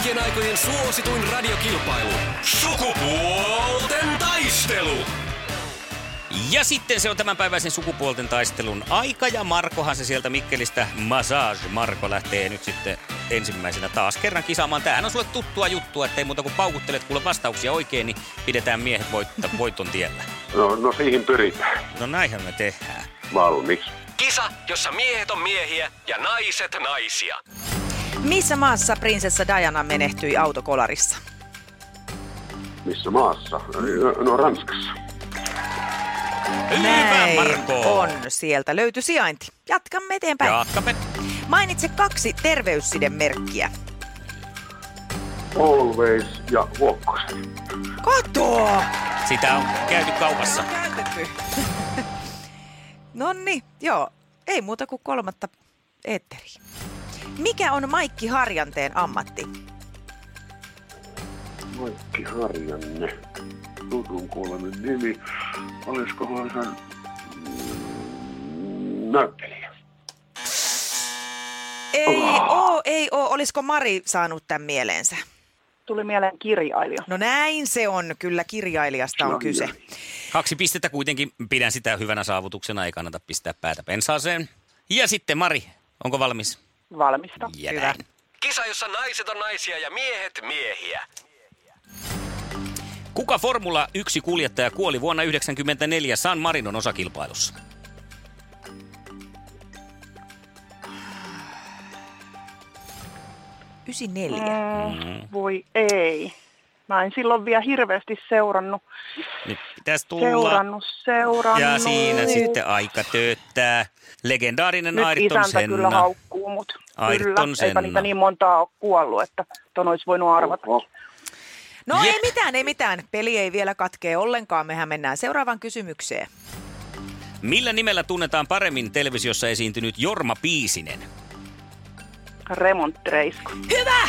kaikkien aikojen suosituin radiokilpailu. Sukupuolten taistelu. Ja sitten se on tämänpäiväisen sukupuolten taistelun aika ja Markohan se sieltä Mikkelistä Massage Marko lähtee nyt sitten ensimmäisenä taas kerran kisaamaan. Tämähän on sulle tuttua juttua, ettei muuta kuin paukuttelet kuule vastauksia oikein, niin pidetään miehet voitta, voiton tiellä. No, no siihen pyritään. No näinhän me tehdään. Valmiiksi. Kisa, jossa miehet on miehiä ja naiset naisia. Missä maassa prinsessa Diana menehtyi autokolarissa? Missä maassa? No Ranskassa. Hyvä Näin Marko! on. Sieltä löytyi sijainti. Jatkamme eteenpäin. Jatkamme. Mainitse kaksi terveyssidemerkkiä. Always ja Huokkosen. Kato! Sitä on käyty kaupassa. Käytetty. Nonni, joo. Ei muuta kuin kolmatta eetteriä. Mikä on Maikki Harjanteen ammatti? Maikki Harjanne. Tutun kuulemin nimi. Olisikohan hän näyttelijä? Ei oo, ei oo. Olisiko Mari saanut tämän mieleensä? Tuli mieleen kirjailija. No näin se on. Kyllä kirjailijasta on kyse. Kaksi pistettä kuitenkin pidän sitä hyvänä saavutuksena, ei kannata pistää päätä pensaaseen. Ja sitten Mari, onko valmis? Valmista. Ja Hyvä. näin. Kisa, jossa naiset on naisia ja miehet miehiä. Kuka Formula 1 kuljettaja kuoli vuonna 1994 San Marinon osakilpailussa? Ysineljä. Mm, voi ei. Mä en silloin vielä hirveästi seurannut. Nyt pitäisi tulla. Seurannut, seurannut. Ja siinä sitten aika tööttää. Legendaarinen Nyt Ayrton isäntä kyllä Senna. haukkuu mut. Ayrton kyllä, eipä Senna. niitä niin montaa ole kuollut, että ton olisi voinut arvata. Oho. No Jep. ei mitään, ei mitään. Peli ei vielä katkee ollenkaan. Mehän mennään seuraavaan kysymykseen. Millä nimellä tunnetaan paremmin televisiossa esiintynyt Jorma Piisinen? Remonttireisko. Hyvä!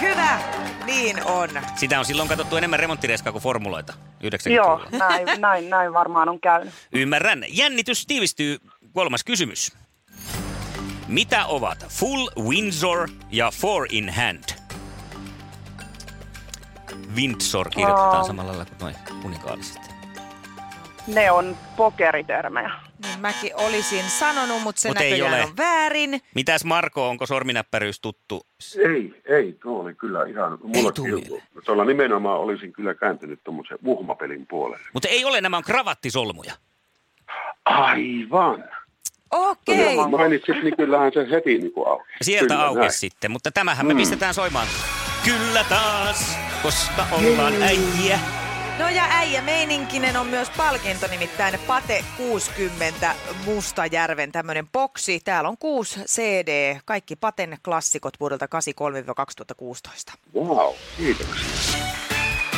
Hyvä! Niin on. Sitä on silloin katsottu enemmän remonttireskaa kuin formuloita. 90 Joo, näin, näin, näin varmaan on käynyt. Ymmärrän. Jännitys tiivistyy. Kolmas kysymys. Mitä ovat Full Windsor ja Four in Hand? Windsor kirjoitetaan Aa. samalla lailla kuin noin kuninkaaliset. Ne on pokeritermejä. Niin mäkin olisin sanonut, mutta se Mut ei näköjään ole. on väärin. Mitäs Marko, onko sorminäppäryys tuttu? Ei, ei, tuo oli kyllä ihan... Mulla. Tuolla nimenomaan olisin kyllä kääntynyt tuommoisen uhmapelin puolelle. Mutta ei ole, nämä on kravattisolmuja. Aivan. Okei. Okay. Mainitsit, niin kyllähän se heti niin kuin auki. Sieltä Kyllä, aukesi näin. sitten, mutta tämähän me pistetään soimaan. Kyllä taas, koska ollaan äijä. No ja äijä meininkinen on myös palkinto, nimittäin Pate 60 Mustajärven tämmöinen boksi. Täällä on kuusi CD, kaikki Paten klassikot vuodelta 83-2016. Wow, kiitoksia.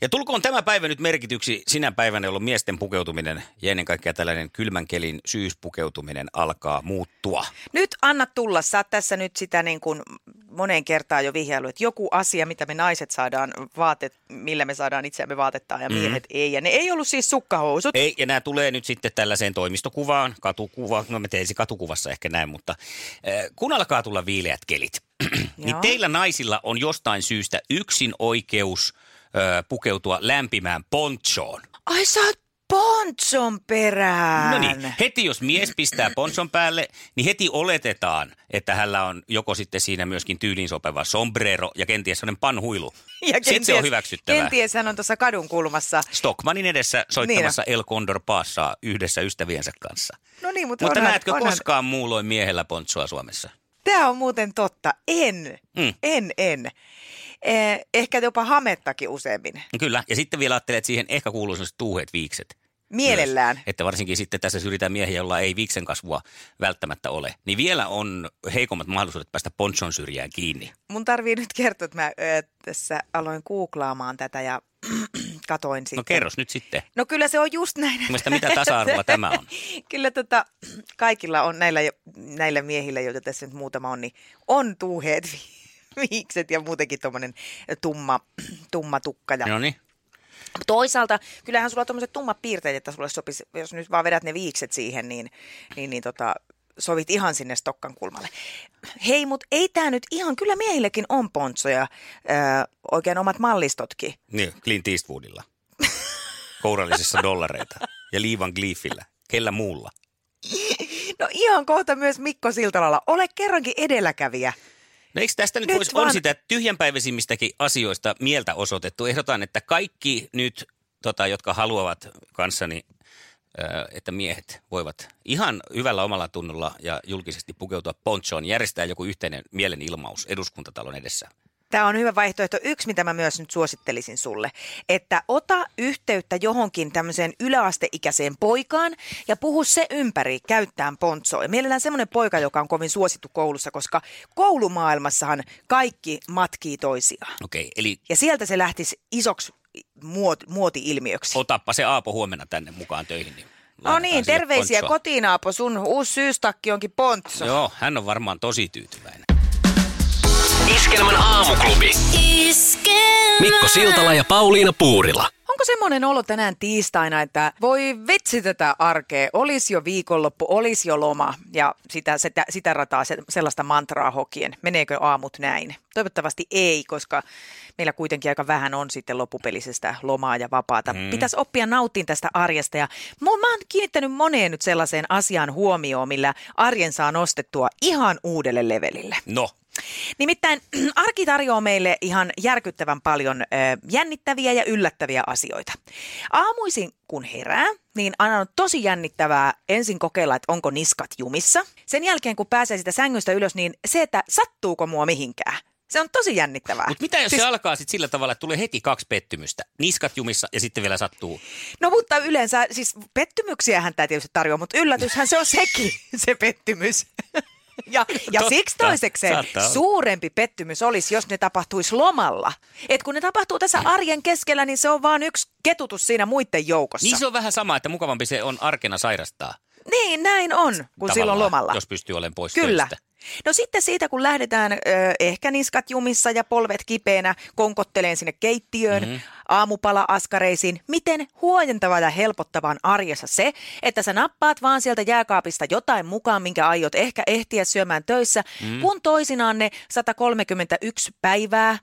Ja tulkoon tämä päivä nyt merkityksi sinä päivänä, jolloin miesten pukeutuminen ja ennen kaikkea tällainen kylmän kelin syyspukeutuminen alkaa muuttua. Nyt anna tulla, sä oot tässä nyt sitä niin kuin moneen kertaan jo vihjailu, että joku asia, mitä me naiset saadaan vaatet, millä me saadaan itseämme vaatettaa ja miehet mm. ei. Ja ne ei ollut siis sukkahousut. Ei, ja nämä tulee nyt sitten tällaiseen toimistokuvaan, katukuvaan, no me teisi katukuvassa ehkä näin, mutta äh, kun alkaa tulla viileät kelit, niin teillä naisilla on jostain syystä yksin oikeus äh, pukeutua lämpimään ponchoon. Ai sä oot Ponchon perään. No niin, heti jos mies pistää ponson päälle, niin heti oletetaan, että hänellä on joko sitten siinä myöskin tyyliin sopeva sombrero ja kenties sellainen panhuilu. Ja Sitten se on hyväksyttävää. Kenties hän on tuossa kadun kulmassa. Stockmanin edessä soittamassa El Condor Passaa yhdessä ystäviensä kanssa. No niin, mutta, Mutta onhan, näetkö onhan, koskaan muulloin miehellä pontsoa Suomessa? Tämä on muuten totta. En, Mm. en, en. Eh, ehkä jopa hamettakin useammin. Kyllä, ja sitten vielä ajattelet, että siihen ehkä kuuluu sellaiset tuuheet viikset. Mielellään. Myös. Että varsinkin sitten tässä syrjitään miehiä, jolla ei viiksen kasvua välttämättä ole. Niin vielä on heikommat mahdollisuudet päästä ponchon syrjään kiinni. Mun tarvii nyt kertoa, että mä ö, tässä aloin googlaamaan tätä ja katoin sitten. No kerros nyt sitten. No kyllä se on just näin. Mielestäni mitä tasa-arvoa tämä on? Kyllä tota, kaikilla on, näillä, näillä miehillä, joita tässä nyt muutama on, niin on tuuheet viikset ja muutenkin tuommoinen tumma, tumma tukka. Ja No niin. Toisaalta kyllähän sulla on tuommoiset tummat piirteet, että sulle sopisi, jos nyt vaan vedät ne viikset siihen, niin, niin, niin tota, sovit ihan sinne Stokkan kulmalle. Hei, mutta ei tämä nyt ihan, kyllä miehillekin on pontsoja, öö, oikein omat mallistotkin. Niin, Clint Eastwoodilla. Kourallisissa dollareita. Ja Liivan Gleefillä. Kellä muulla? No ihan kohta myös Mikko Siltalalla. Ole kerrankin edelläkävijä. No eikö tästä nyt, Nyt voisi vaan- on sitä tyhjänpäiväisimmistäkin asioista mieltä osoitettu? Ehdotan, että kaikki nyt, tota, jotka haluavat kanssani, että miehet voivat ihan hyvällä omalla tunnolla ja julkisesti pukeutua ponchoon, järjestää joku yhteinen mielenilmaus eduskuntatalon edessä. Tämä on hyvä vaihtoehto. Yksi, mitä mä myös nyt suosittelisin sulle, että ota yhteyttä johonkin tämmöiseen yläasteikäiseen poikaan ja puhu se ympäri käyttäen pontsoa. Ja mielellään semmoinen poika, joka on kovin suosittu koulussa, koska koulumaailmassahan kaikki matkii toisiaan. Okei, eli Ja sieltä se lähtisi isoksi muot, muoti-ilmiöksi. otappa se Aapo huomenna tänne mukaan töihin. Niin No niin, terveisiä ponchoon. kotiin Aapo. Sun uusi syystakki onkin pontso. Joo, hän on varmaan tosi tyytyväinen. Iskelmän aamuklubi. Mikko Siltala ja Pauliina Puurila. Onko semmoinen olo tänään tiistaina, että voi vitsi tätä arkea, olisi jo viikonloppu, olisi jo loma ja sitä, sitä, sitä rataa se, sellaista mantraa hokien. Meneekö aamut näin? Toivottavasti ei, koska meillä kuitenkin aika vähän on sitten loppupelisestä lomaa ja vapaata. Mm. Pitäisi oppia nauttiin tästä arjesta ja mä oon kiinnittänyt moneen nyt sellaiseen asiaan huomioon, millä arjen saa nostettua ihan uudelle levelille. No, Nimittäin arki tarjoaa meille ihan järkyttävän paljon jännittäviä ja yllättäviä asioita. Aamuisin kun herää, niin aina on tosi jännittävää ensin kokeilla, että onko niskat jumissa. Sen jälkeen kun pääsee sitä sängystä ylös, niin se, että sattuuko mua mihinkään. Se on tosi jännittävää. mutta mitä jos Siis- se alkaa sitten sillä tavalla, että tulee heti kaksi pettymystä? Niskat jumissa ja sitten vielä sattuu No mutta yleensä, siis pettymyksiähän tämä tietysti tarjoaa, mutta yllätyshän se on sekin, se pettymys. Ja, ja Totta, siksi toisekseen saattaa suurempi pettymys olisi, jos ne tapahtuisi lomalla. Et kun ne tapahtuu tässä arjen keskellä, niin se on vaan yksi ketutus siinä muiden joukossa. Niin se on vähän sama, että mukavampi se on arkena sairastaa. Niin, näin on, kun silloin lomalla. Jos pystyy olemaan pois Kyllä. töistä. No sitten siitä, kun lähdetään ö, ehkä niskat jumissa ja polvet kipeänä, konkotteleen sinne keittiöön, Mhm. mm-hmm. aamupala-askareisiin, miten huojentava ja helpottava on arjessa se, että sä nappaat vaan sieltä jääkaapista jotain mukaan, minkä aiot ehkä ehtiä syömään töissä, Mhm. mm. kun toisinaan ne 131 päivää,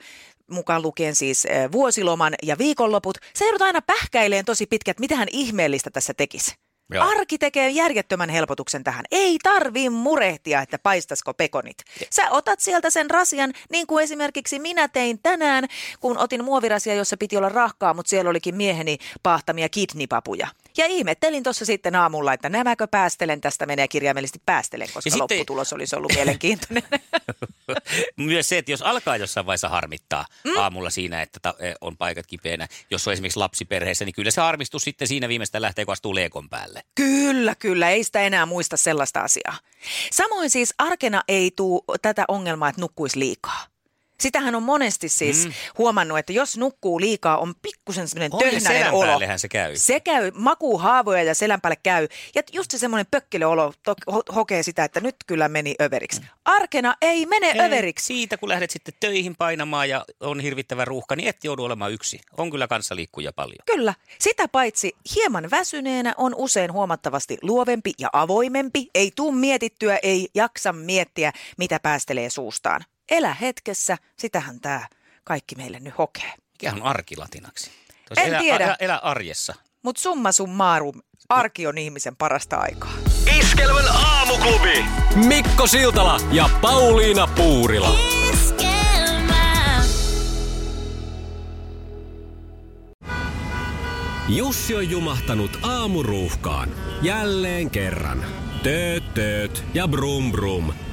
mukaan lukien siis vuosiloman ja viikonloput, se joudut aina pähkäileen tosi pitkät, mitä hän ihmeellistä tässä tekisi. Joo. Arki tekee järjettömän helpotuksen tähän. Ei tarvii murehtia, että paistasko pekonit. Sä otat sieltä sen rasian, niin kuin esimerkiksi minä tein tänään, kun otin muovirasia, jossa piti olla rahkaa, mutta siellä olikin mieheni paahtamia kidnipapuja. Ja ihmettelin tuossa sitten aamulla, että nämäkö päästelen, tästä menee kirjaimellisesti päästelen, koska Ja sitten- lopputulos olisi ollut mielenkiintoinen. Myös se, että jos alkaa jossain vaiheessa harmittaa mm. aamulla siinä, että ta- eh, on paikat kipeänä, jos on esimerkiksi lapsiperheessä, niin kyllä se armistus sitten siinä viimeistä lähtee, kun astuu leekon päälle. Kyllä, kyllä. Ei sitä enää muista sellaista asiaa. Samoin siis arkena ei tule tätä ongelmaa, että nukkuisi liikaa. Sitähän on monesti siis mm. huomannut, että jos nukkuu liikaa, on pikkusen semmoinen töhnäinen olo. se käy. Se käy, makuu haavoja ja selän päälle käy. Ja just se semmoinen pökkelöolo to- ho- hokee sitä, että nyt kyllä meni överiksi. Arkena ei mene Ei, överiksi. Siitä, kun lähdet sitten töihin painamaan ja on hirvittävä ruuhka, niin et joudu olemaan yksi. On kyllä kanssa liikkuja paljon. Kyllä. Sitä paitsi hieman väsyneenä on usein huomattavasti luovempi ja avoimempi. Ei tuu mietittyä, ei jaksa miettiä, mitä päästelee suustaan. Elä hetkessä, sitähän tämä kaikki meille nyt hokee. Mikä on arki latinaksi? En elä, tiedä. Elä, elä arjessa. Mutta summa summarum, arki on ihmisen parasta aikaa. Iskelmän aamuklubi! Mikko Siltala ja Pauliina Puurila. Jussi on jumahtanut aamuruuhkaan. Jälleen kerran. Tööt, tööt ja brum brum.